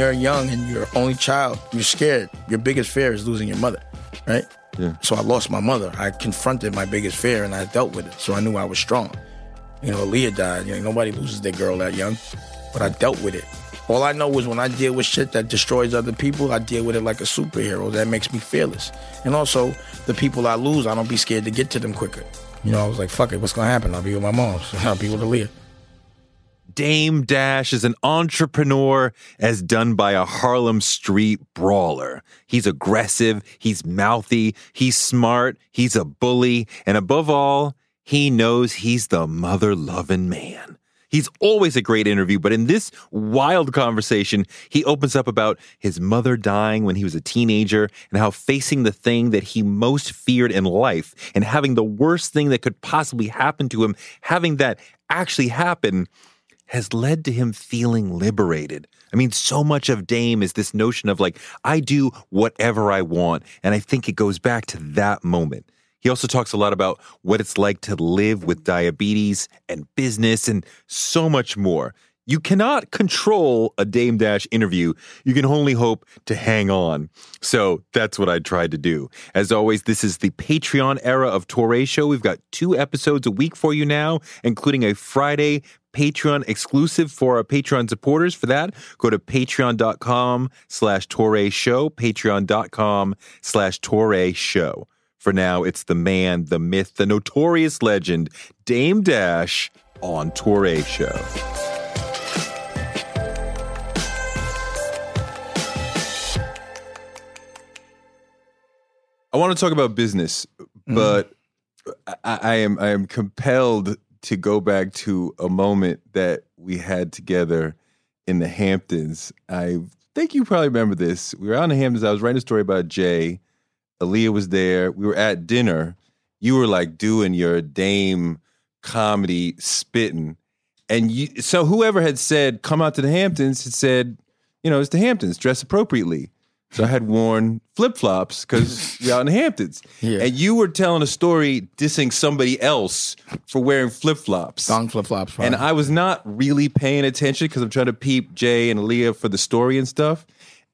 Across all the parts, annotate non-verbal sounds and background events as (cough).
you're young and you're only child, you're scared. Your biggest fear is losing your mother, right? Yeah. So I lost my mother. I confronted my biggest fear and I dealt with it. So I knew I was strong. You know, Leah died. You know, nobody loses their girl that young, but I dealt with it. All I know is when I deal with shit that destroys other people, I deal with it like a superhero. That makes me fearless. And also, the people I lose, I don't be scared to get to them quicker. You know, I was like, fuck it, what's gonna happen? I'll be with my mom. So (laughs) I'll be with Aaliyah. Dame Dash is an entrepreneur as done by a Harlem street brawler. He's aggressive, he's mouthy, he's smart, he's a bully, and above all, he knows he's the mother loving man. He's always a great interview, but in this wild conversation, he opens up about his mother dying when he was a teenager and how facing the thing that he most feared in life and having the worst thing that could possibly happen to him, having that actually happen, has led to him feeling liberated. I mean, so much of Dame is this notion of like, I do whatever I want. And I think it goes back to that moment. He also talks a lot about what it's like to live with diabetes and business and so much more. You cannot control a Dame Dash interview. You can only hope to hang on. So that's what I tried to do. As always, this is the Patreon era of Toure Show. We've got two episodes a week for you now, including a Friday Patreon exclusive for our Patreon supporters. For that, go to patreon.com slash Toure Show, patreon.com slash Toure Show. For now, it's the man, the myth, the notorious legend, Dame Dash on Toure Show. I want to talk about business, mm-hmm. but I, I am I am compelled to go back to a moment that we had together in the Hamptons. I think you probably remember this. We were out in the Hamptons. I was writing a story about Jay. Aaliyah was there. We were at dinner. You were like doing your dame comedy spitting. And you, so whoever had said, come out to the Hamptons had said, you know, it's the Hamptons, dress appropriately. So I had worn flip flops because we're out in the Hamptons. Yeah. And you were telling a story dissing somebody else for wearing flip flops. Thong flip flops. And I was not really paying attention because I'm trying to peep Jay and Leah for the story and stuff.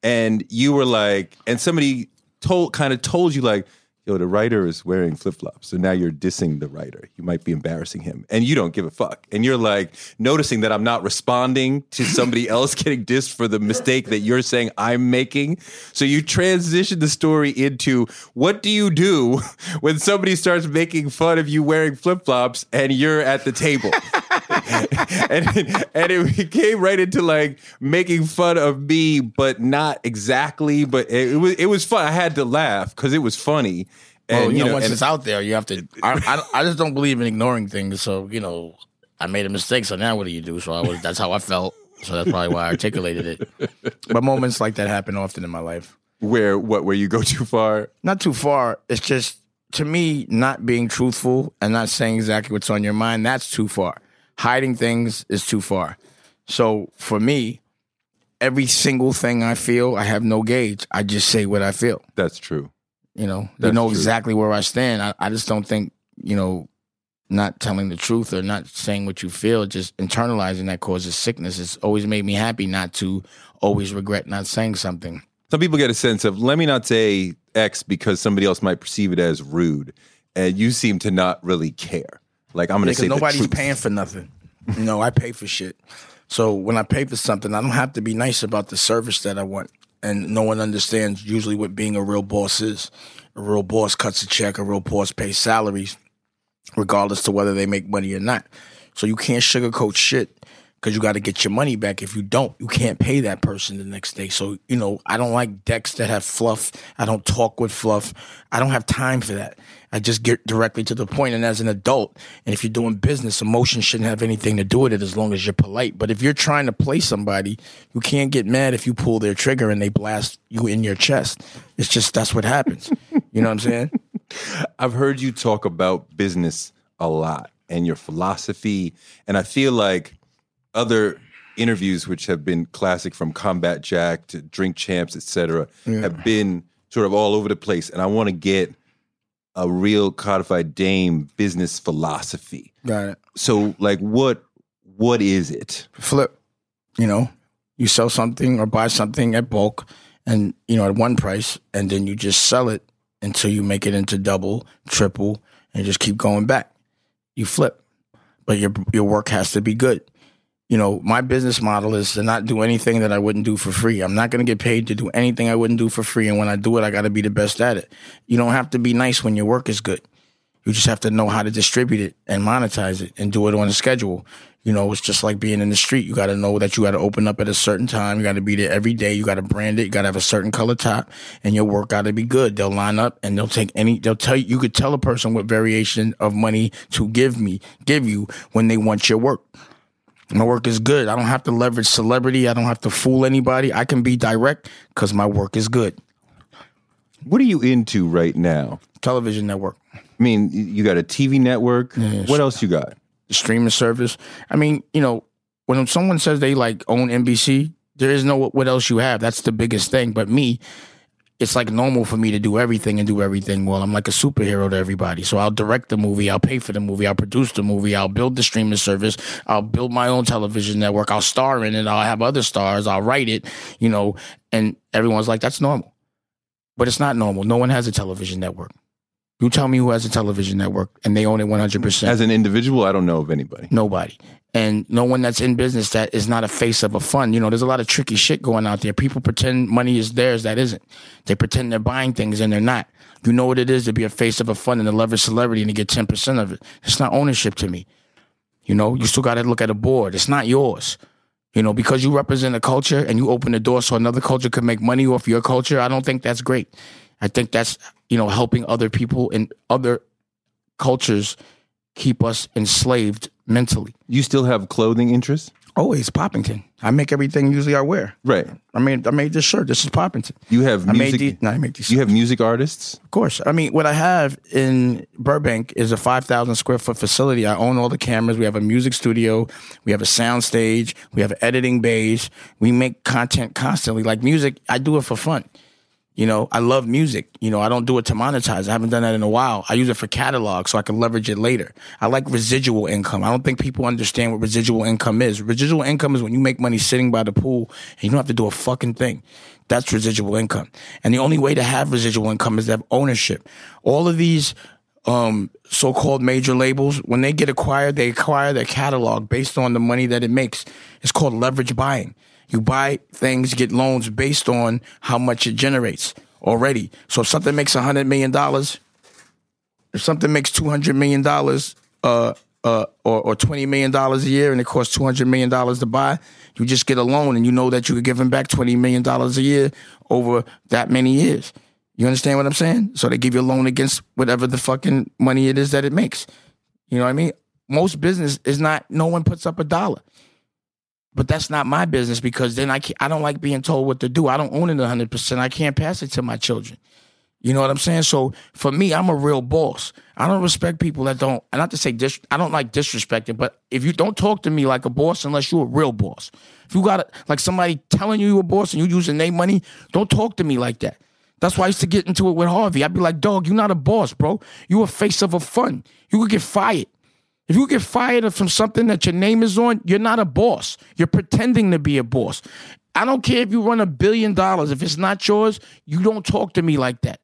And you were like, and somebody told kind of told you like, yo, the writer is wearing flip flops. So now you're dissing the writer. You might be embarrassing him. And you don't give a fuck. And you're like noticing that I'm not responding to somebody (laughs) else getting dissed for the mistake that you're saying I'm making. So you transition the story into what do you do (laughs) when somebody starts making fun of you wearing flip flops and you're at the table? (laughs) (laughs) and it, and it (laughs) became right into like making fun of me, but not exactly. But it, it was it was fun. I had to laugh because it was funny. Well, you, know, once and- it's out there, you have to. I, I, I just don't believe in ignoring things. So you know, I made a mistake. So now what do you do? So I was. That's how I felt. So that's probably why I articulated it. But moments like that happen often in my life. where what where you go too far. Not too far. It's just to me, not being truthful and not saying exactly what's on your mind. That's too far. Hiding things is too far. So for me, every single thing I feel, I have no gauge. I just say what I feel. That's true. You know, they That's know true. exactly where I stand. I, I just don't think, you know, not telling the truth or not saying what you feel, just internalizing that causes sickness. It's always made me happy not to always regret not saying something. Some people get a sense of let me not say X because somebody else might perceive it as rude, and you seem to not really care. Like I'm to Because nobody's paying for nothing. You know, I pay for shit. So when I pay for something, I don't have to be nice about the service that I want. And no one understands usually what being a real boss is. A real boss cuts a check, a real boss pays salaries, regardless to whether they make money or not. So you can't sugarcoat shit because you got to get your money back. If you don't, you can't pay that person the next day. So, you know, I don't like decks that have fluff. I don't talk with fluff. I don't have time for that. I just get directly to the point. And as an adult, and if you're doing business, emotion shouldn't have anything to do with it as long as you're polite. But if you're trying to play somebody, you can't get mad if you pull their trigger and they blast you in your chest. It's just that's what happens. you know what I'm saying? (laughs) I've heard you talk about business a lot and your philosophy, and I feel like other interviews, which have been classic from Combat Jack to Drink Champs, etc., have been sort of all over the place. And I want to get a real codified Dame business philosophy. Got it. So, like, what what is it? Flip. You know, You sell something or buy something at bulk and, you know, at one price, and then you just sell it until you make it into double, triple, and just keep going back. You flip. But your your work has to be good. You know, my business model is to not do anything that I wouldn't do for free. I'm not going to get paid to do anything I wouldn't do for free. And when I do it, I got to be the best at it. You don't have to be nice when your work is good. You just have to know how to distribute it and monetize it and do it on a schedule. You know, it's just like being in the street. You got to know that you got to open up at a certain time. You got to be there every day. You got to brand it. You got to have a certain color top and your work got to be good. They'll line up and they'll take any, they'll tell you, you could tell a person what variation of money to give me, give you when they want your work. My work is good. I don't have to leverage celebrity. I don't have to fool anybody. I can be direct because my work is good. What are you into right now? Television network. I mean, you got a TV network. Yes. What else you got? the streaming service. I mean, you know, when someone says they like own NBC, there is no what else you have. That's the biggest thing. But me, it's like normal for me to do everything and do everything well. I'm like a superhero to everybody. So I'll direct the movie, I'll pay for the movie, I'll produce the movie, I'll build the streaming service, I'll build my own television network, I'll star in it, I'll have other stars, I'll write it, you know, and everyone's like, that's normal. But it's not normal. No one has a television network. You tell me who has a television network and they own it 100%. As an individual, I don't know of anybody. Nobody. And no one that's in business that is not a face of a fund. You know, there's a lot of tricky shit going out there. People pretend money is theirs that isn't. They pretend they're buying things and they're not. You know what it is to be a face of a fund and to leverage celebrity and to get 10% of it. It's not ownership to me. You know, you still got to look at a board. It's not yours. You know, because you represent a culture and you open the door so another culture could make money off your culture, I don't think that's great. I think that's, you know, helping other people in other cultures keep us enslaved mentally. You still have clothing interests? Oh, Always Poppington. I make everything usually I wear. Right. I made I made this shirt. This is Poppington. You have I made music. these. No, I make these. you have music artists. Of course. I mean, what I have in Burbank is a 5,000 square foot facility. I own all the cameras. We have a music studio. We have a sound stage. We have an editing bays. We make content constantly. Like music, I do it for fun. You know, I love music. You know, I don't do it to monetize. I haven't done that in a while. I use it for catalog so I can leverage it later. I like residual income. I don't think people understand what residual income is. Residual income is when you make money sitting by the pool and you don't have to do a fucking thing. That's residual income. And the only way to have residual income is to have ownership. All of these um, so-called major labels, when they get acquired, they acquire their catalog based on the money that it makes. It's called leverage buying. You buy things, get loans based on how much it generates already. So if something makes a hundred million dollars, if something makes two hundred million dollars, uh, uh, or, or twenty million dollars a year, and it costs two hundred million dollars to buy, you just get a loan, and you know that you could give them back twenty million dollars a year over that many years. You understand what I'm saying? So they give you a loan against whatever the fucking money it is that it makes. You know what I mean? Most business is not. No one puts up a dollar. But that's not my business because then I I don't like being told what to do. I don't own it 100%. I can't pass it to my children. You know what I'm saying? So for me, I'm a real boss. I don't respect people that don't, not to say dis, I don't like disrespecting, but if you don't talk to me like a boss unless you're a real boss. If you got like somebody telling you you're a boss and you using their money, don't talk to me like that. That's why I used to get into it with Harvey. I'd be like, dog, you're not a boss, bro. You a face of a fund. You could get fired. If you get fired from something that your name is on, you're not a boss. You're pretending to be a boss. I don't care if you run a billion dollars. If it's not yours, you don't talk to me like that.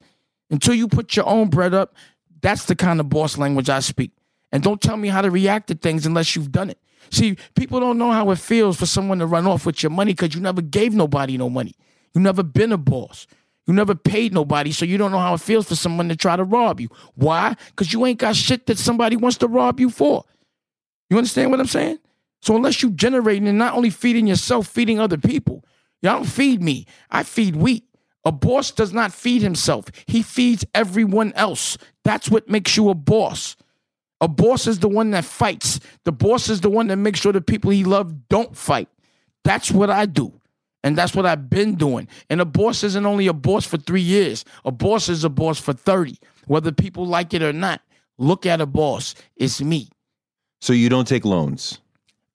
Until you put your own bread up, that's the kind of boss language I speak. And don't tell me how to react to things unless you've done it. See, people don't know how it feels for someone to run off with your money because you never gave nobody no money. You never been a boss. You never paid nobody, so you don't know how it feels for someone to try to rob you. Why? Because you ain't got shit that somebody wants to rob you for. You understand what I'm saying? So unless you generating and not only feeding yourself, feeding other people. Y'all don't feed me. I feed wheat. A boss does not feed himself. He feeds everyone else. That's what makes you a boss. A boss is the one that fights. The boss is the one that makes sure the people he loves don't fight. That's what I do. And that's what I've been doing. And a boss isn't only a boss for three years, a boss is a boss for 30, whether people like it or not. Look at a boss. It's me. So you don't take loans.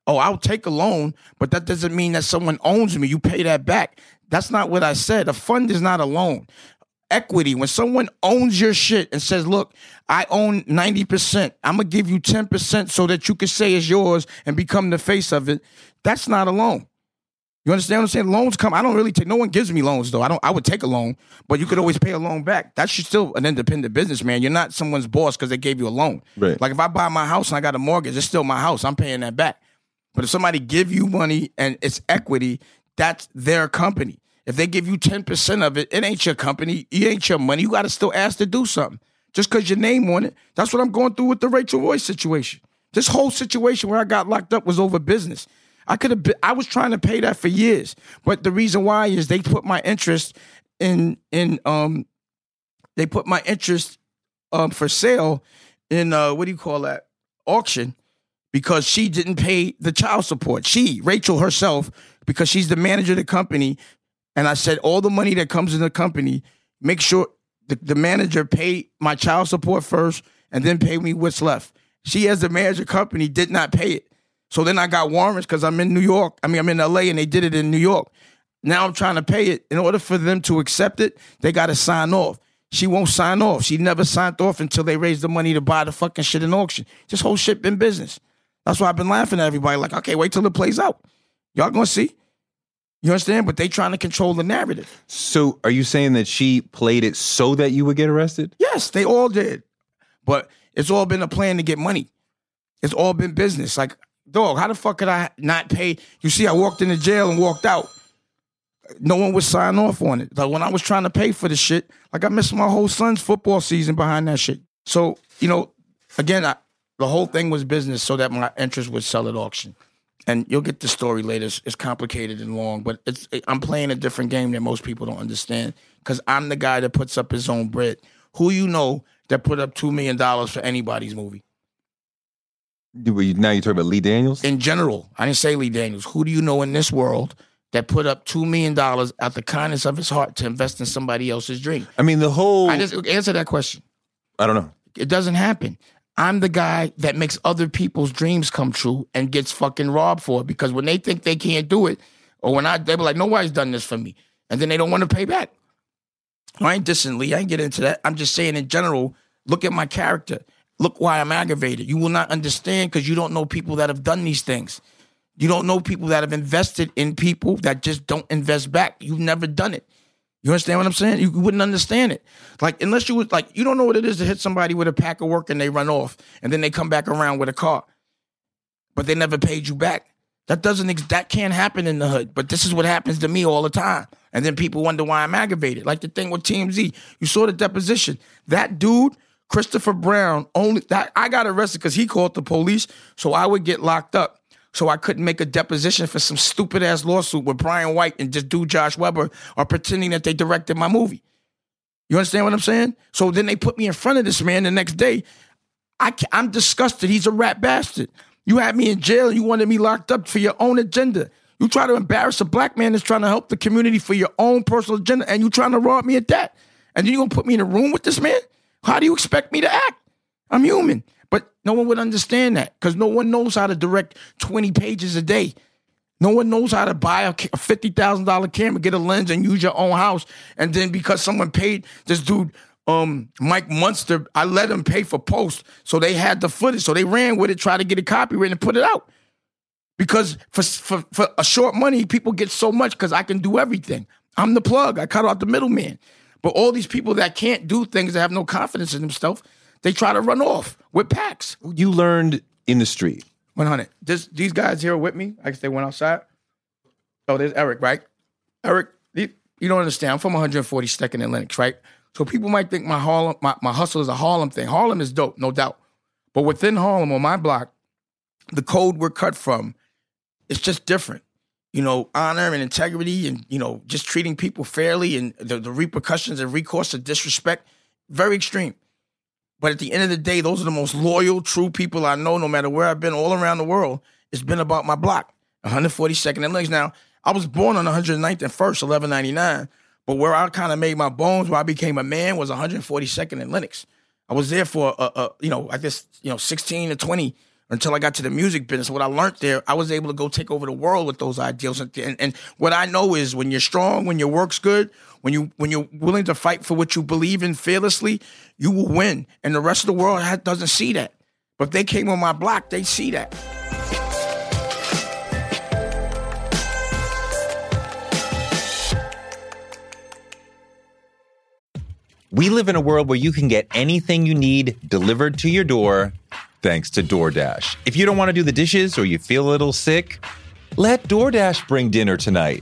Oh, I'll take a loan, but that doesn't mean that someone owns me. You pay that back. That's not what I said. A fund is not a loan. Equity, when someone owns your shit and says, Look, I own 90%, I'm going to give you 10% so that you can say it's yours and become the face of it, that's not a loan. You understand what I'm saying? Loans come. I don't really take. No one gives me loans though. I don't. I would take a loan, but you could always pay a loan back. That's still an independent businessman. You're not someone's boss because they gave you a loan. Right. Like if I buy my house and I got a mortgage, it's still my house. I'm paying that back. But if somebody give you money and it's equity, that's their company. If they give you 10% of it, it ain't your company. It ain't your money. You got to still ask to do something. Just because your name on it. That's what I'm going through with the Rachel Roy's situation. This whole situation where I got locked up was over business. I could have I was trying to pay that for years. But the reason why is they put my interest in in um they put my interest um for sale in uh what do you call that? auction because she didn't pay the child support. She, Rachel herself, because she's the manager of the company. And I said, all the money that comes in the company, make sure the, the manager pay my child support first and then pay me what's left. She, as the manager of the company, did not pay it. So then I got warrants because I'm in New York. I mean, I'm in LA and they did it in New York. Now I'm trying to pay it. In order for them to accept it, they got to sign off. She won't sign off. She never signed off until they raised the money to buy the fucking shit in auction. This whole shit been business. That's why I've been laughing at everybody. Like, okay, wait till it plays out. Y'all gonna see. You understand? But they trying to control the narrative. So are you saying that she played it so that you would get arrested? Yes, they all did. But it's all been a plan to get money. It's all been business. Like, dog, how the fuck could I not pay? You see, I walked into jail and walked out. No one would sign off on it. Like when I was trying to pay for the shit, like I missed my whole son's football season behind that shit. So, you know, again, I, the whole thing was business so that my interest would sell at auction. And you'll get the story later. It's, it's complicated and long, but it's I'm playing a different game that most people don't understand because I'm the guy that puts up his own bread. Who you know that put up two million dollars for anybody's movie? Now you're talking about Lee Daniels? In general, I didn't say Lee Daniels. Who do you know in this world that put up two million dollars out the kindness of his heart to invest in somebody else's dream? I mean, the whole. I just answer that question. I don't know. It doesn't happen. I'm the guy that makes other people's dreams come true and gets fucking robbed for it because when they think they can't do it, or when I they be like, nobody's done this for me, and then they don't want to pay back. I ain't dissing Lee. I ain't get into that. I'm just saying in general, look at my character. Look why I'm aggravated. You will not understand because you don't know people that have done these things. You don't know people that have invested in people that just don't invest back. You've never done it. You understand what I'm saying? You wouldn't understand it. Like, unless you was like, you don't know what it is to hit somebody with a pack of work and they run off and then they come back around with a car, but they never paid you back. That doesn't, ex- that can't happen in the hood. But this is what happens to me all the time. And then people wonder why I'm aggravated. Like the thing with TMZ. You saw the deposition. That dude, Christopher Brown, only that I got arrested because he called the police, so I would get locked up. So I couldn't make a deposition for some stupid ass lawsuit with Brian White and just do Josh Weber or pretending that they directed my movie. You understand what I'm saying? So then they put me in front of this man the next day. I I'm disgusted. He's a rat bastard. You had me in jail. You wanted me locked up for your own agenda. You try to embarrass a black man that's trying to help the community for your own personal agenda, and you trying to rob me at that. And then you gonna put me in a room with this man? How do you expect me to act? I'm human. But no one would understand that because no one knows how to direct 20 pages a day. No one knows how to buy a $50,000 camera, get a lens, and use your own house. And then because someone paid this dude, um, Mike Munster, I let him pay for post. So they had the footage. So they ran with it, tried to get it copyrighted and put it out. Because for, for, for a short money, people get so much because I can do everything. I'm the plug. I cut out the middleman. But all these people that can't do things, that have no confidence in themselves, they try to run off with packs. You learned in the street. 100. This, these guys here with me, I guess they went outside. Oh, there's Eric, right? Eric, you you don't understand. I'm from 142nd and Lenox, right? So people might think my Harlem, my, my hustle is a Harlem thing. Harlem is dope, no doubt. But within Harlem, on my block, the code we're cut from, it's just different. You know, honor and integrity and, you know, just treating people fairly and the, the repercussions and recourse of disrespect, very extreme. But at the end of the day, those are the most loyal, true people I know, no matter where I've been all around the world. It's been about my block, 142nd and Lenox. Now, I was born on 109th and 1st, 1199. But where I kind of made my bones, where I became a man, was 142nd and Lenox. I was there for, uh, uh, you know, I guess, you know, 16 to 20 until I got to the music business. What I learned there, I was able to go take over the world with those ideals. And, and, and, what I know is when you're strong, when your work's good, when you when you're willing to fight for what you believe in fearlessly, you will win. And the rest of the world has, doesn't see that. But they came on my block, they see that. We live in a world where you can get anything you need delivered to your door thanks to DoorDash. If you don't want to do the dishes or you feel a little sick, let DoorDash bring dinner tonight.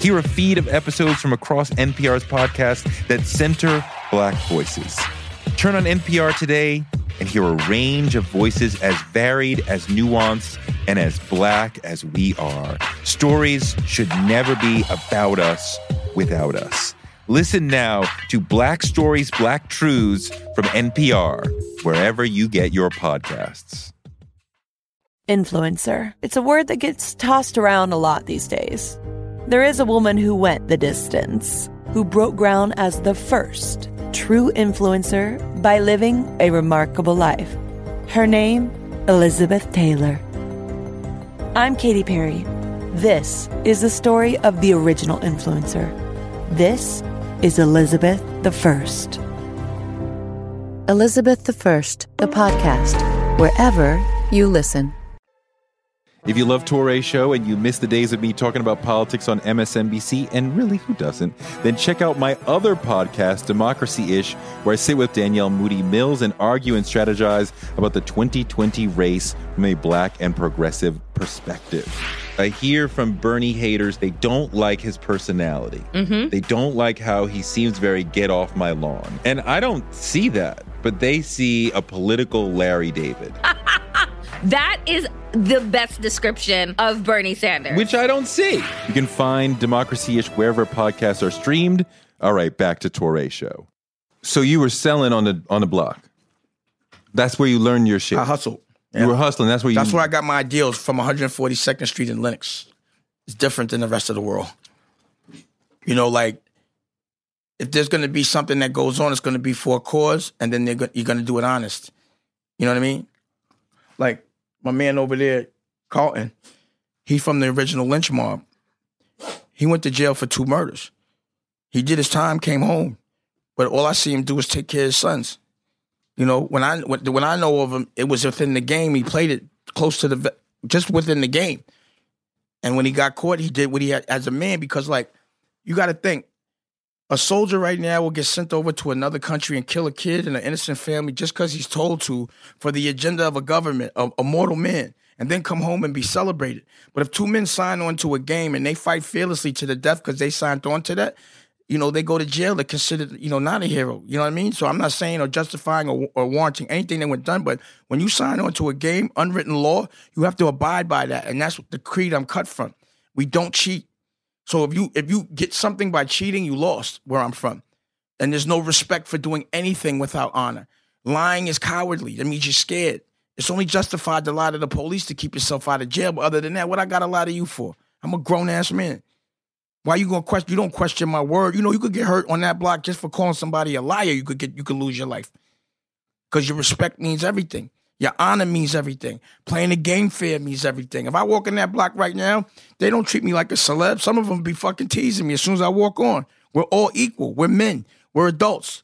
Hear a feed of episodes from across NPR's podcast that center Black voices. Turn on NPR today and hear a range of voices as varied, as nuanced, and as Black as we are. Stories should never be about us without us. Listen now to Black Stories, Black Truths from NPR, wherever you get your podcasts. Influencer. It's a word that gets tossed around a lot these days. There is a woman who went the distance, who broke ground as the first true influencer by living a remarkable life. Her name, Elizabeth Taylor. I'm Katy Perry. This is the story of the original influencer. This is Elizabeth the First. Elizabeth the First, the podcast, wherever you listen. If you love Toure Show and you miss the days of me talking about politics on MSNBC, and really, who doesn't, then check out my other podcast, Democracy Ish, where I sit with Danielle Moodie-Mills and argue and strategize about the 2020 race from a black and progressive perspective. I hear from Bernie haters, they don't like his personality. Mm-hmm. They don't like how he seems very get off my lawn. And I don't see that, but they see a political Larry David. (laughs) That is the best description of Bernie Sanders. which I don't see. You can find Democracy Ish wherever podcasts are streamed. All right, back to Toure Show. So you were selling on the on the block. That's where you learned your shit. I hustled. You were hustling. That's where you. That's where I got my ideals from 142nd Street in Lenox. It's different than the rest of the world. You know, like if there's going to be something that goes on, it's going to be for a cause, and then they're go- you're going to do it honest. You know what I mean? Like my man over there, Carlton, he from the original lynch mob. He went to jail for two murders. He did his time, came home, but all I see him do is take care of his sons. You know, when I when, I know of him, it was within the game. He played it close to the just within the game. And when he got caught, he did what he had as a man because, like, you got to think, a soldier right now will get sent over to another country and kill a kid and an innocent family just because he's told to for the agenda of a government, a, a mortal man, and then come home and be celebrated. But if two men sign on to a game and they fight fearlessly to the death because they signed on to that, you know, they go to jail. They're considered, you know, not a hero. You know what I mean? So I'm not saying or justifying or, or warranting anything that went done, but when you sign on to a game, unwritten law, you have to abide by that. And that's the creed I'm cut from. We don't cheat. So if you if you get something by cheating, you lost where I'm from. And there's no respect for doing anything without honor. Lying is cowardly. That means you're scared. It's only justified to lie to the police to keep yourself out of jail. But other than that, what I got to lie to you for? I'm a grown ass man. Why you gonna question? You don't question my word. You know you could get hurt on that block just for calling somebody a liar. You could get you could lose your life because your respect means everything. Your honor means everything. Playing the game fair means everything. If I walk in that block right now, they don't treat me like a celeb. Some of them be fucking teasing me as soon as I walk on. We're all equal. We're men. We're adults.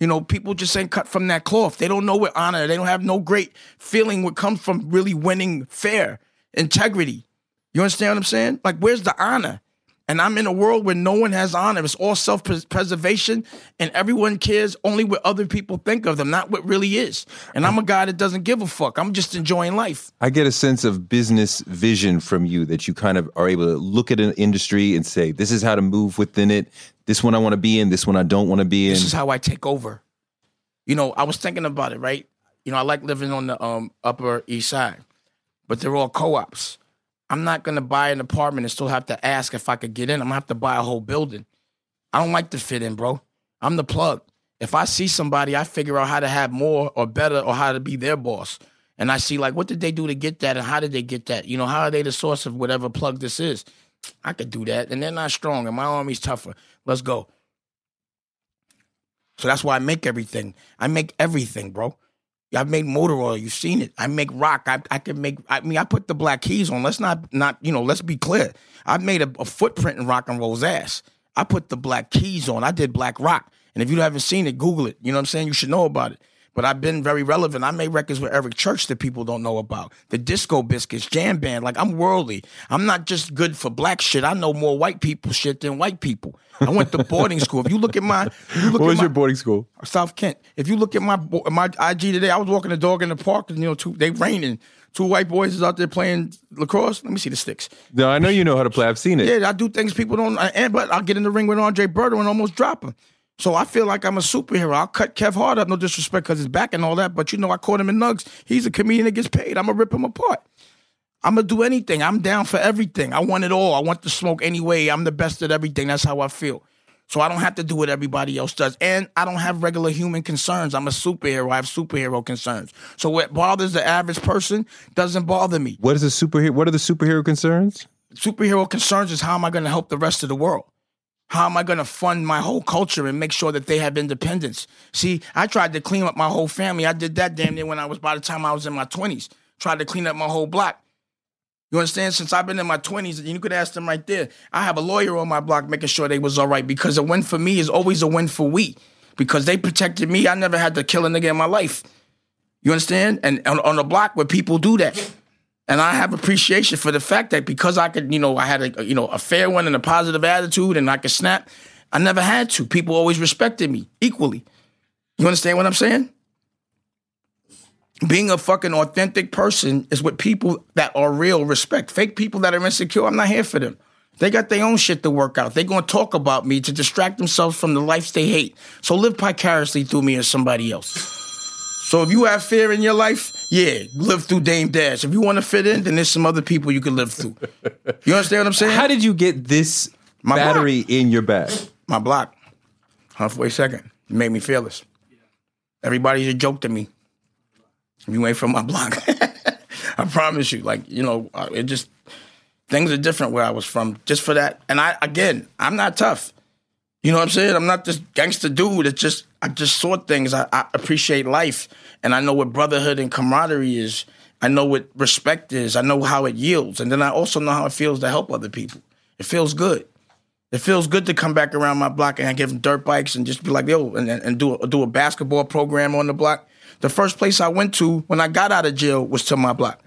You know, people just ain't cut from that cloth. They don't know what honor. They don't have no great feeling what comes from really winning fair, integrity. You understand what I'm saying? Like, where's the honor? And I'm in a world where no one has honor. It's all self preservation, and everyone cares only what other people think of them, not what really is. And I'm a guy that doesn't give a fuck. I'm just enjoying life. I get a sense of business vision from you that you kind of are able to look at an industry and say, this is how to move within it. This one I want to be in. This one I don't want to be in. This is how I take over. You know, I was thinking about it, right? You know, I like living on the um, Upper East Side, but they're all co ops. I'm not gonna buy an apartment and still have to ask if I could get in. I'm gonna have to buy a whole building. I don't like to fit in, bro. I'm the plug. If I see somebody, I figure out how to have more or better or how to be their boss. And I see like what did they do to get that and how did they get that? You know, how are they the source of whatever plug this is? I could do that. And they're not strong and my army's tougher. Let's go. So that's why I make everything. I make everything, bro. I've made motor oil. You've seen it. I make rock. I, I can make. I mean, I put the black keys on. Let's not not you know. Let's be clear. I've made a, a footprint in rock and roll's ass. I put the black keys on. I did BlakRoc. And if you haven't seen it, Google it. You know what I'm saying? You should know about it but I've been very relevant. I made records with Eric Church that people don't know about. The Disco Biscuits, Jam Band. Like I'm worldly. I'm not just good for black shit. I know more white people shit than white people. I went to boarding school. If you look at my, look (laughs) what was my, your boarding school? South Kent. If you look at my my IG today, I was walking the dog in the park, and you know, two they raining. Two white boys is out there playing lacrosse. Let me see the sticks. No, I know you know how to play. I've seen it. Yeah, I do things people don't. And but I'll get in the ring with Andre Berto and almost drop him. So I feel like I'm a superhero. I'll cut Kev Hart up, no disrespect, because his back and all that. But you know, I caught him in nugs. He's a comedian that gets paid. I'm gonna rip him apart. I'm gonna do anything. I'm down for everything. I want it all. I want the smoke anyway. I'm the best at everything. That's how I feel. So I don't have to do what everybody else does. And I don't have regular human concerns. I'm a superhero. I have superhero concerns. So what bothers the average person doesn't bother me. What is a superhero? What are the superhero concerns? Superhero concerns is how am I going to help the rest of the world? How am I going to fund my whole culture and make sure that they have independence? See, I tried to clean up my whole family. I did that damn near when I was by the time I was in my 20s. Tried to clean up my whole block. You understand? Since I've been in my 20s, and you could ask them right there, I have a lawyer on my block making sure they was all right because a win for me is always a win for we. Because they protected me. I never had to kill a nigga in my life. You understand? And on, on the block where people do that. And I have appreciation for the fact that because I could, you know, I had a you know a fair one and a positive attitude and I could snap, I never had to. People always respected me equally. You understand what I'm saying? Being a fucking authentic person is what people that are real respect. Fake people that are insecure, I'm not here for them. They got their own shit to work out. They're gonna talk about me to distract themselves from the lives they hate. So live vicariously through me or somebody else. So if you have fear in your life, yeah, live through Dame Dash. If you want to fit in, then there's some other people you can live through. You understand what I'm saying? How did you get this My battery in your bag? My block, halfway second, it made me fearless. Everybody's a joke to me. If you ain't from my block, (laughs) I promise you. Like you know, uh, it just things are different where I was from. Just for that, and I again, I'm not tough. You know what I'm saying? I'm not this gangster dude. It's just I just saw things. I, I appreciate life, and I know what brotherhood and camaraderie is. I know what respect is. I know how it yields, and then I also know how it feels to help other people. It feels good. It feels good to come back around my block and give them dirt bikes and just be like, yo, and, and do a, do a basketball program on the block. The first place I went to when I got out of jail was to my block,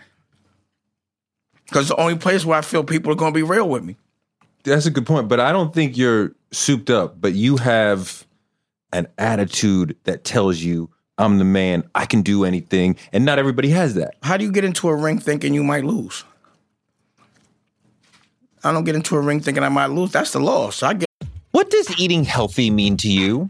because the only place where I feel people are going to be real with me. That's a good point, but I don't think you're souped up. But you have an attitude that tells you I'm the man. I can do anything, and not everybody has that. How do you get into a ring thinking you might lose? I don't get into a ring thinking I might lose. That's the loss. I get. What does eating healthy mean to you?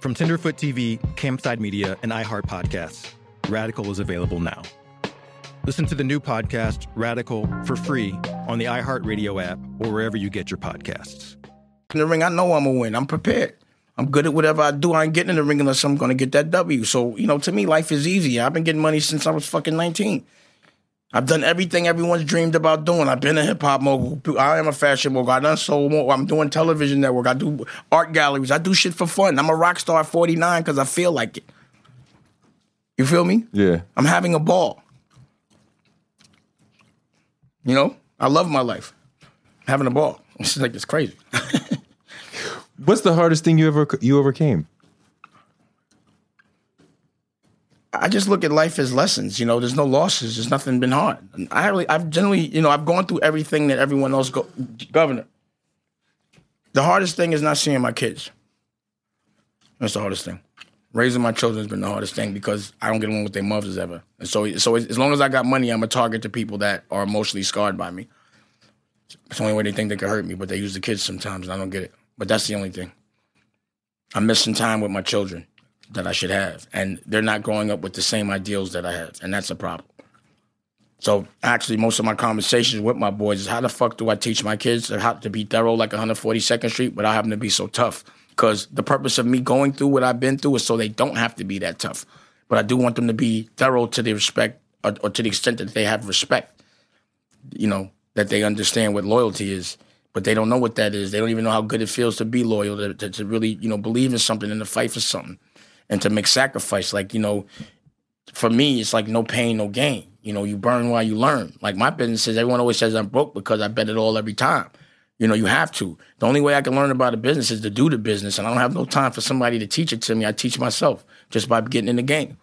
From Tenderfoot TV, Campside Media, and iHeart Podcasts, Radical is available now. Listen to the new podcast, Radical, for free on the iHeartRadio app or wherever you get your podcasts. In the ring, I know I'm gonna win. I'm prepared. I'm good at whatever I do. I ain't getting in the ring unless I'm gonna get that W. So, you know, to me, life is easy. I've been getting money since I was fucking 19. I've done everything everyone's dreamed about doing. I've been a hip hop mogul. I am a fashion mogul. I done soul mogul. I'm doing television network. I do art galleries. I do shit for fun. I'm a rock star at 49 because I feel like it. You feel me? Yeah. I'm having a ball. You know, I love my life. having a ball. (laughs) It's like it's crazy. (laughs) What's the hardest thing you ever you overcame? I just look at life as lessons. You know, there's no losses. There's nothing been hard. I really, I've generally, you know, I've gone through everything that everyone else go. Governor, the hardest thing is not seeing my kids. That's the hardest thing. Raising my children has been the hardest thing because I don't get along with their mothers ever. And so, so as long as I got money, I'm a target to people that are emotionally scarred by me. It's the only way they think they can hurt me, but they use the kids sometimes, and I don't get it. But that's the only thing. I'm missing time with my children that I should have, and they're not growing up with the same ideals that I have, and that's a problem. So actually, most of my conversations with my boys is how the fuck do I teach my kids how to be thorough like 142nd Street without having to be so tough? Because the purpose of me going through what I've been through is so they don't have to be that tough. But I do want them to be thorough to the respect or, or to the extent that they have respect. You know that they understand what loyalty is but they don't know what that is. They don't even know how good it feels to be loyal, to, to, to, really, you know, believe in something and to fight for something and to make sacrifice. Like, you know, for me, it's like no pain, no gain. You know, you burn while you learn. Like my business says, everyone always says I'm broke because I bet it all every time. You know, you have to. The only way I can learn about a business is to do the business. And I don't have no time for somebody to teach it to me. I teach myself just by getting in the game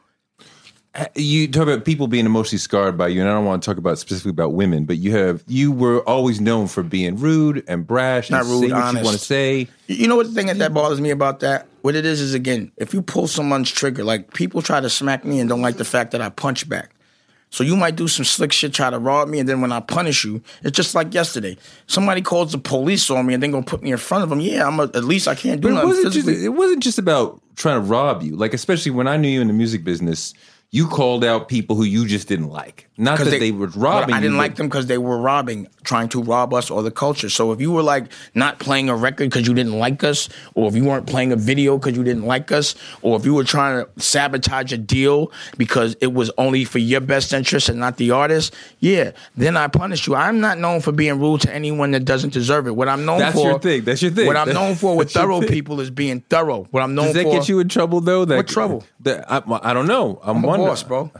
uh, you talk about people being emotionally scarred by you, and I don't want to talk about specifically about women, but you have you were always known for being rude and brash, not and rude, honest. you want to say. You know what the thing that bothers me about that? What it is is again, if you pull someone's trigger, like people try to smack me and don't like the fact that I punch back. So you might do some slick shit, try to rob me, and then when I punish you, it's just like yesterday. Somebody calls the police on me and then gonna put me in front of them. Yeah, I'm a, at least I can't do But it wasn't just it wasn't just about trying to rob you. Like especially when I knew you in the music business, you called out people who you just didn't like. Not that they, were robbing. Well, I didn't you, like them because they were robbing, trying to rob us or the culture. So if you were like not playing a record because you didn't like us, or if you weren't playing a video because you didn't like us, or if you were trying to sabotage a deal because it was only for your best interest and not the artist, yeah, then I punish you. I'm not known for being rude to anyone that doesn't deserve it. What I'm known That's for, That's your thing. That's your thing. What I'm known for with thorough people is being thorough. What I'm known for Does that for. get you in trouble though? That, What trouble? That, I, I don't know. I'm, I'm a wondering. boss, bro.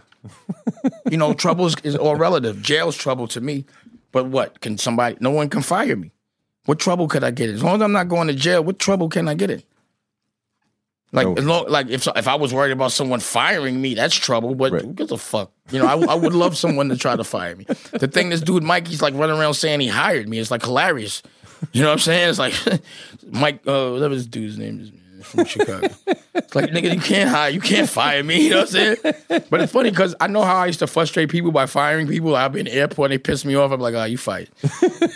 (laughs) you know, trouble is, all relative. Jail's trouble to me. But what? Can somebody, no one can fire me. What trouble could I get in? As long as I'm not going to jail, what trouble can I get in? Like, No. as long, like if if I was worried about someone firing me, that's trouble. But Right. who gives a fuck? You know, I, I would love someone to try to fire me. The thing, this dude Mike, Mikey's like running around saying he hired me. It's like hilarious. You know what I'm saying? It's like (laughs) Mike, uh, whatever this dude's name is. Man. from Chicago. it's like nigga, you can't hire, you can't fire me. You know what I'm saying? But it's funny because I know how I used to frustrate people by firing people. I'll be in the airport, and they piss me off. I'm like, oh, you fired,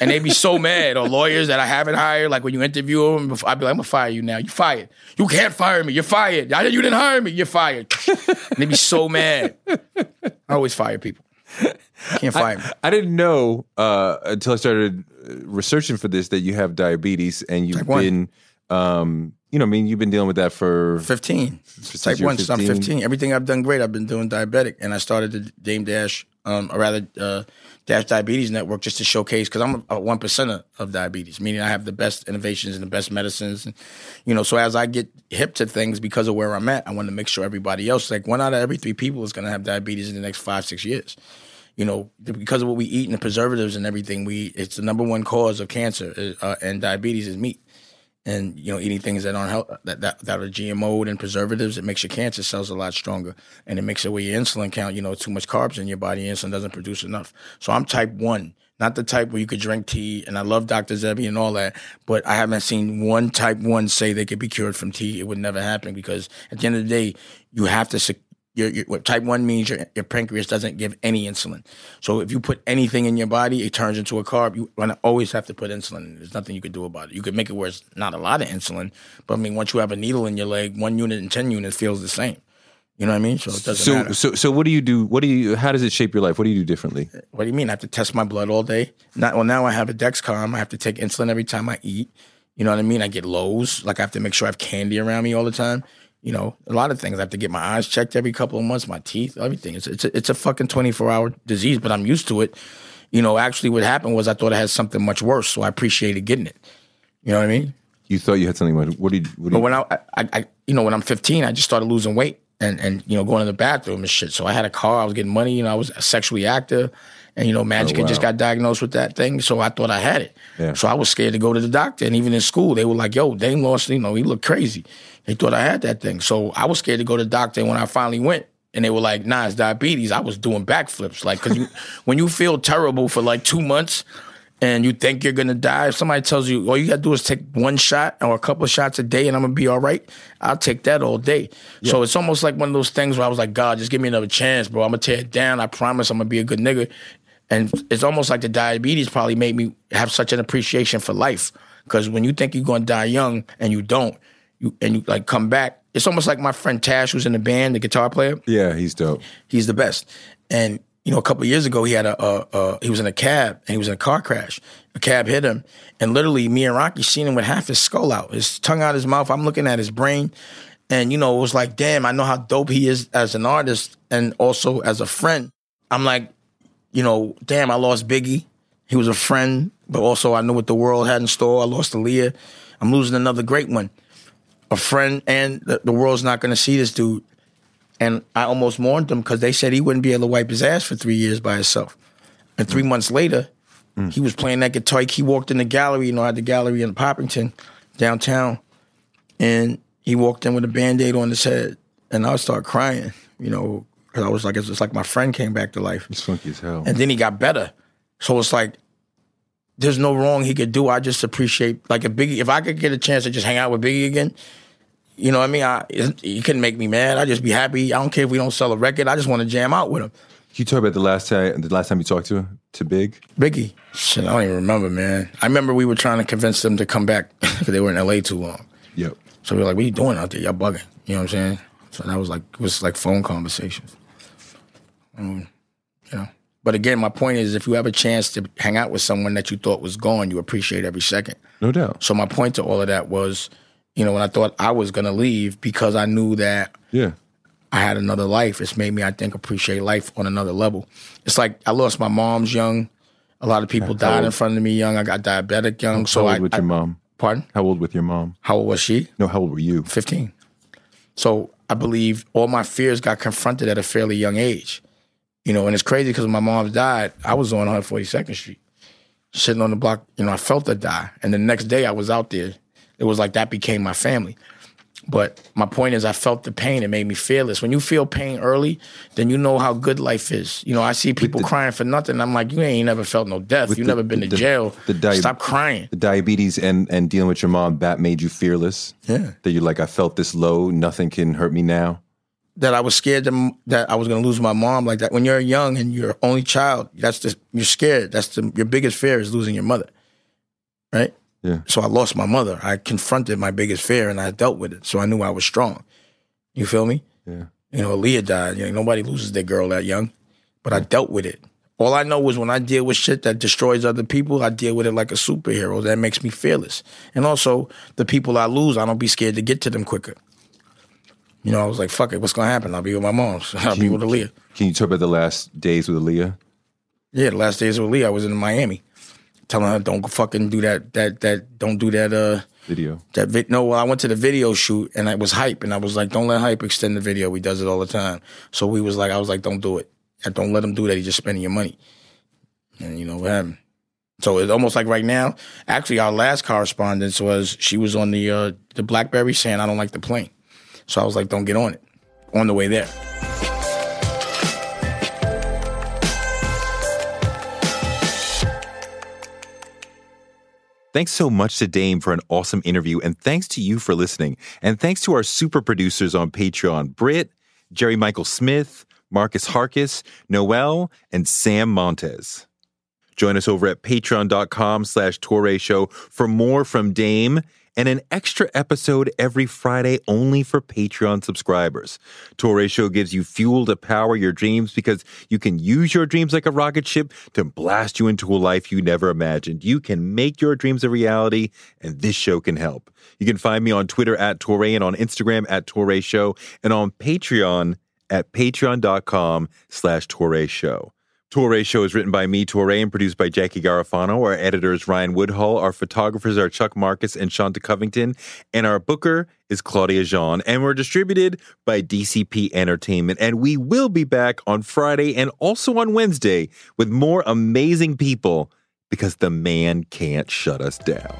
and they'd be so mad. Or lawyers that I haven't hired, like when you interview them, I'd be like, I'm gonna fire you now. You fired. You can't fire me. You're fired. I, you didn't hire me. You're fired. and they be so mad. I always fire people. Can't fire me. I didn't know uh, until I started uh, researching for this that you have diabetes and you've Type been, um, you know, I mean, you've been dealing with that for 15. Since Type you're 1, since I'm 15. 15. Everything I've done great. I've been doing diabetic. And I started the Dame Dash, um, or rather, uh, Dash Diabetes Network just to showcase, because I'm a, a one percenter of diabetes, meaning I have the best innovations and the best medicines. And, you know, so as I get hip to things because of where I'm at, I want to make sure everybody else, like one out of every three people is going to have diabetes in the next five, six years. You know, because of what we eat and the preservatives and everything, we it's the number one cause of cancer uh, and diabetes is meat and you know eating things that aren't that, that that are GMO'd and preservatives, it makes your cancer cells a lot stronger, and it makes it where your insulin count. You know, too much carbs in your body, insulin doesn't produce enough. So I'm type one, not the type where you could drink tea. And I love Dr. Sebi and all that, but I haven't seen one type one say they could be cured from tea. It would never happen because at the end of the day, you have to. Your, your, what type one means your, your pancreas doesn't give any insulin. So if you put anything in your body, it turns into a carb. You want to always have to put insulin. There's nothing you could do about it. You could make it where it's not a lot of insulin, but I mean, once you have a needle in your leg, one unit and ten units feels the same. You know what I mean? So it doesn't so, matter. so, so what do you do? What do you, how does it shape your life? What do you do differently? Uh, what do you mean? I have to test my blood all day? Not well. Now I have a Dexcom. I have to take insulin every time I eat. You know what I mean? I get lows. Like I have to make sure I have candy around me all the time. You know, a lot of things. I have to get my eyes checked every couple of months. My teeth, everything. It's it's a, it's a fucking twenty four hour disease, but I'm used to it. You know, actually, what happened was I thought I had something much worse, so I appreciated getting it. You know what I mean? You thought you had something, what what do you, what do But when I, I, I, you know, when I'm 15, I just started losing weight and, and, you know, going to the bathroom and shit. So I had a car, I was getting money, you know, I was sexually active. And, you know, Magic oh, had just got diagnosed with that thing. So I thought I had it. Yeah. So I was scared to go to the doctor. And even in school, they were like, yo, Dame lost, you know, he looked crazy. They thought I had that thing. So I was scared to go to the doctor. And when I finally went, and they were like, nah, it's diabetes. I was doing backflips. Like, cause you, (laughs) when you feel terrible for like two months, and you think you're gonna die, if somebody tells you all you gotta do is take one shot or a couple of shots a day and I'm gonna be all right, I'll take that all day. So it's almost like one of those things where I was like, God, just give me another chance, bro. I'm gonna tear it down. I promise I'm gonna be a good nigga. And it's almost like the diabetes probably made me have such an appreciation for life. Because when you think you're gonna die young and you don't, you and you like come back, it's almost like my friend Tash, who's in the band, the guitar player yeah, he's dope. he's the best. And you know, a couple of years ago, he had a, a, a he was in a cab and he was in a car crash. A cab hit him, and literally, me and Rocky seen him with half his skull out, his tongue out his mouth. I'm looking at his brain, and you know, it was like, damn, I know how dope he is as an artist and also as a friend. I'm like, you know, damn, I lost Biggie. He was a friend, but also I knew what the world had in store. I lost Aaliyah. I'm losing another great one, a friend, and the, the world's not going to see this dude. And I almost mourned him because they said he wouldn't be able to wipe his ass for three years by himself. And three mm. months later, mm. he was playing that guitar. He walked in the gallery, you know, I had the gallery in Poppington downtown. And he walked in with a band aid on his head. And I started crying, you know, because I was like, it's like my friend came back to life. It's funky as hell. And then he got better. So it's like, there's no wrong he could do. I just appreciate, like, a Biggie, if I could get a chance to just hang out with Biggie again, you know what I mean? I, he couldn't make me mad. I just be happy. I don't care if we don't sell a record. I just want to jam out with him. You talk about the last time the last time you talked to to Big? Biggie. Shit, I don't even remember, man. I remember we were trying to convince them to come back (laughs) because they were in LA too long. Yep. So we were like, "What are you doing out there? Y'all bugging." You know what I'm saying? So that was like it was like phone conversations. Um, you know. But again, my point is, if you have a chance to hang out with someone that you thought was gone, you appreciate every second. No doubt. So my point to all of that was, you know, when I thought I was gonna leave because I knew that Yeah. I had another life. It's made me, I think, appreciate life on another level. It's like I lost my mom's young. A lot of people died in front of me young. I got diabetic young. so how old I, with I- your mom? pardon. How old with your mom? How old was she? No, how old were you? 15. So I believe all my fears got confronted at a fairly young age. You know, and it's crazy because my mom died, I was on 142nd Street, sitting on the block. You know, I felt her die. And the next day I was out there. It was like that became my family. But my point is, I felt the pain. It made me fearless. When you feel pain early, then you know how good life is. You know, I see people crying for nothing. I'm like, you ain't never felt no death. You the- never been to jail. the di- Stop crying. The diabetes and and dealing with your mom that made you fearless. Yeah. That you're like, I felt this low. Nothing can hurt me now. That I was scared to, that I was going to lose my mom like that. When you're young and you're only child, that's the you're scared. That's the your biggest fear is losing your mother, right? Yeah. So I lost my mother. I confronted my biggest fear and I dealt with it. So I knew I was strong. You feel me? Yeah. You know, Leah died. You know, nobody loses their girl that young. But I dealt with it. All I know is when I deal with shit that destroys other people, I deal with it like a superhero. That makes me fearless. And also, the people I lose, I don't be scared to get to them quicker. You know, I was like, fuck it, what's gonna happen? I'll be with my mom. (laughs) I'll be with Aaliyah. Can you talk about the last days with Aaliyah? Yeah, the last days with Aaliyah, I was in Miami. Telling her, don't fucking do that, that, that, don't do that, uh, Video. that vi- no, well, I went to the video shoot and it was hype, and I was like, "Don't let hype extend the video. He does it all the time." So we was like, I was like, "Don't do it. And don't let him do that. He's just spending your money." And you know what happened? So it's almost like right now. Actually, our last correspondence was she was on the uh, the BlackBerry saying, "I don't like the plane." So I was like, "Don't get on it." On the way there. Thanks so much to Dame for an awesome interview, and thanks to you for listening. And thanks to our super producers on Patreon Britt, Jerry Michael Smith, Marcus Harkis, Noel, and Sam Montez. Join us over at patreon.com slash Toure Show for more from Dame and an extra episode every Friday only for Patreon subscribers. Toure Show gives you fuel to power your dreams because you can use your dreams like a rocket ship to blast you into a life you never imagined. You can make your dreams a reality, and this show can help. You can find me on Twitter at Toure and on Instagram at Toure Show and on Patreon at patreon.com slash Toure Show. Toure Show is written by me, Toure, and produced by Jackie Garofano. Our editor is Ryan Woodhall. Our photographers are Chuck Marcus and Shanta Covington. And our booker is Claudia Jean. And we're distributed by DCP Entertainment. And we will be back on Friday and also on Wednesday with more amazing people because the man can't shut us down.